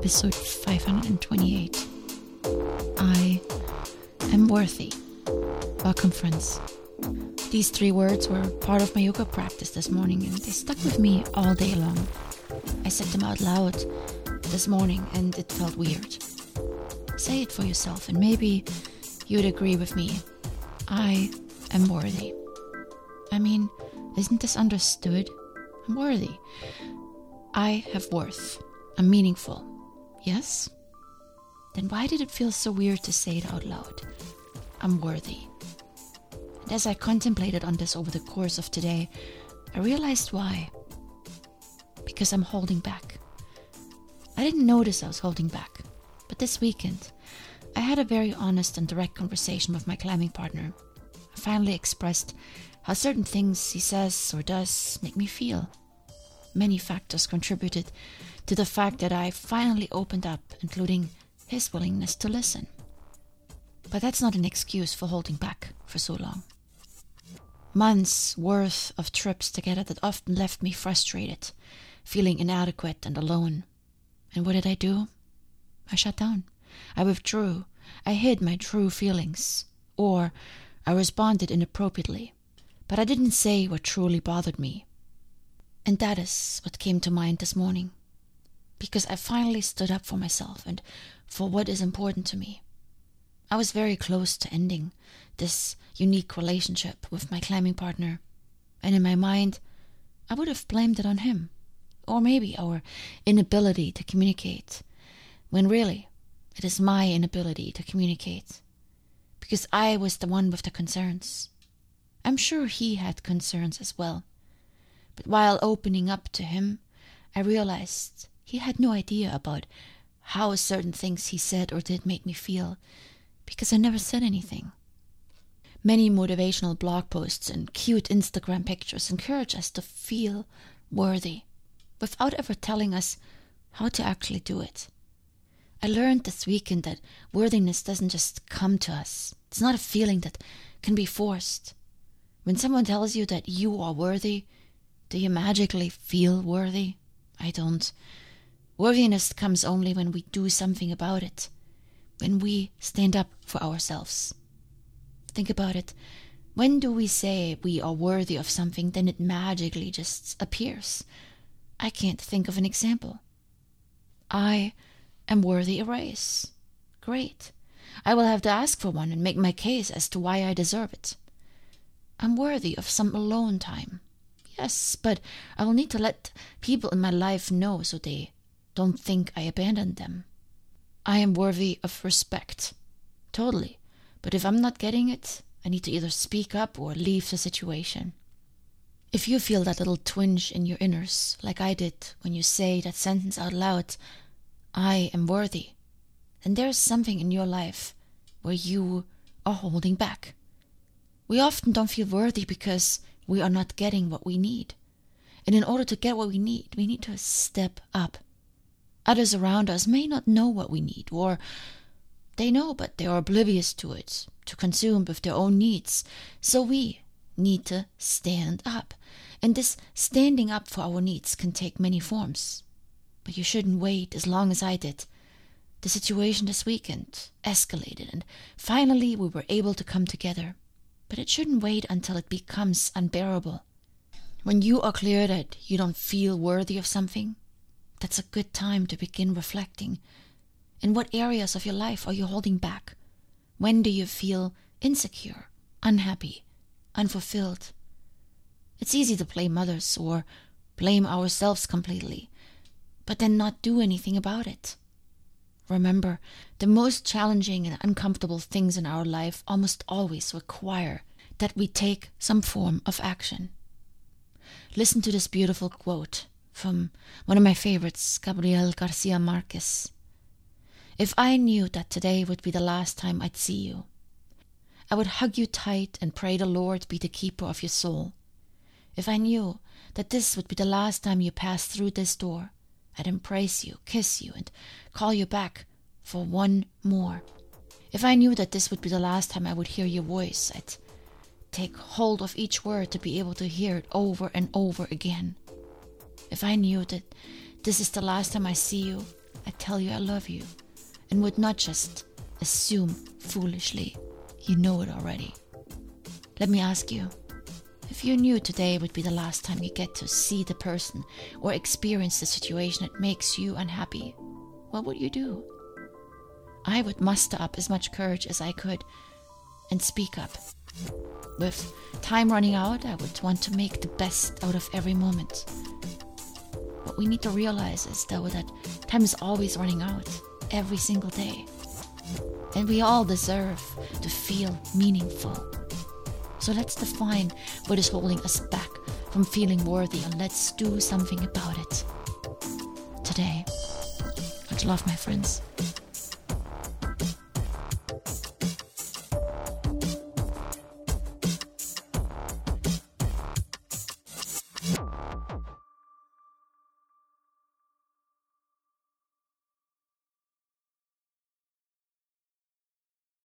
episode 528. I am worthy. Welcome, friends. These three words were part of my yoga practice this morning and they stuck with me all day long. I said them out loud this morning and it felt weird. Say it for yourself and maybe you'd agree with me. I am worthy. I mean, isn't this understood? I'm worthy. I have worth. I'm meaningful. Yes? Then why did it feel so weird to say it out loud? I'm worthy. And as I contemplated on this over the course of today, I realized why. Because I'm holding back. I didn't notice I was holding back, but this weekend, I had a very honest and direct conversation with my climbing partner. I finally expressed how certain things he says or does make me feel. Many factors contributed to the fact that I finally opened up, including his willingness to listen. But that's not an excuse for holding back for so long. Months worth of trips together that often left me frustrated, feeling inadequate and alone. And what did I do? I shut down. I withdrew. I hid my true feelings. Or I responded inappropriately. But I didn't say what truly bothered me. And that is what came to mind this morning. Because I finally stood up for myself and for what is important to me. I was very close to ending this unique relationship with my climbing partner, and in my mind, I would have blamed it on him, or maybe our inability to communicate, when really it is my inability to communicate, because I was the one with the concerns. I'm sure he had concerns as well. But while opening up to him, I realized he had no idea about how certain things he said or did make me feel, because I never said anything. Many motivational blog posts and cute Instagram pictures encourage us to feel worthy without ever telling us how to actually do it. I learned this weekend that worthiness doesn't just come to us, it's not a feeling that can be forced. When someone tells you that you are worthy, do you magically feel worthy? I don't. Worthiness comes only when we do something about it, when we stand up for ourselves. Think about it. When do we say we are worthy of something, then it magically just appears? I can't think of an example. I am worthy a raise. Great. I will have to ask for one and make my case as to why I deserve it. I'm worthy of some alone time. Yes, but I will need to let people in my life know so they don't think I abandoned them. I am worthy of respect. Totally. But if I'm not getting it, I need to either speak up or leave the situation. If you feel that little twinge in your inners, like I did when you say that sentence out loud, I am worthy, then there is something in your life where you are holding back. We often don't feel worthy because we are not getting what we need. And in order to get what we need, we need to step up. Others around us may not know what we need, or they know, but they are oblivious to it, to consume with their own needs. So we need to stand up. And this standing up for our needs can take many forms. But you shouldn't wait as long as I did. The situation this weekend escalated, and finally we were able to come together but it shouldn't wait until it becomes unbearable. When you are clear that you don't feel worthy of something, that's a good time to begin reflecting. In what areas of your life are you holding back? When do you feel insecure, unhappy, unfulfilled? It's easy to blame others or blame ourselves completely, but then not do anything about it. Remember, the most challenging and uncomfortable things in our life almost always require that we take some form of action. Listen to this beautiful quote from one of my favorites, Gabriel Garcia Marquez. If I knew that today would be the last time I'd see you, I would hug you tight and pray the Lord be the keeper of your soul. If I knew that this would be the last time you passed through this door, I'd embrace you, kiss you, and call you back for one more. If I knew that this would be the last time I would hear your voice, I'd take hold of each word to be able to hear it over and over again. If I knew that this is the last time I see you, I'd tell you I love you and would not just assume foolishly you know it already. Let me ask you if you knew today would be the last time you get to see the person or experience the situation that makes you unhappy, what would you do? I would muster up as much courage as I could and speak up. With time running out, I would want to make the best out of every moment. What we need to realize is, though, that time is always running out, every single day. And we all deserve to feel meaningful. So let's define what is holding us back from feeling worthy and let's do something about it. Today, much love, my friends.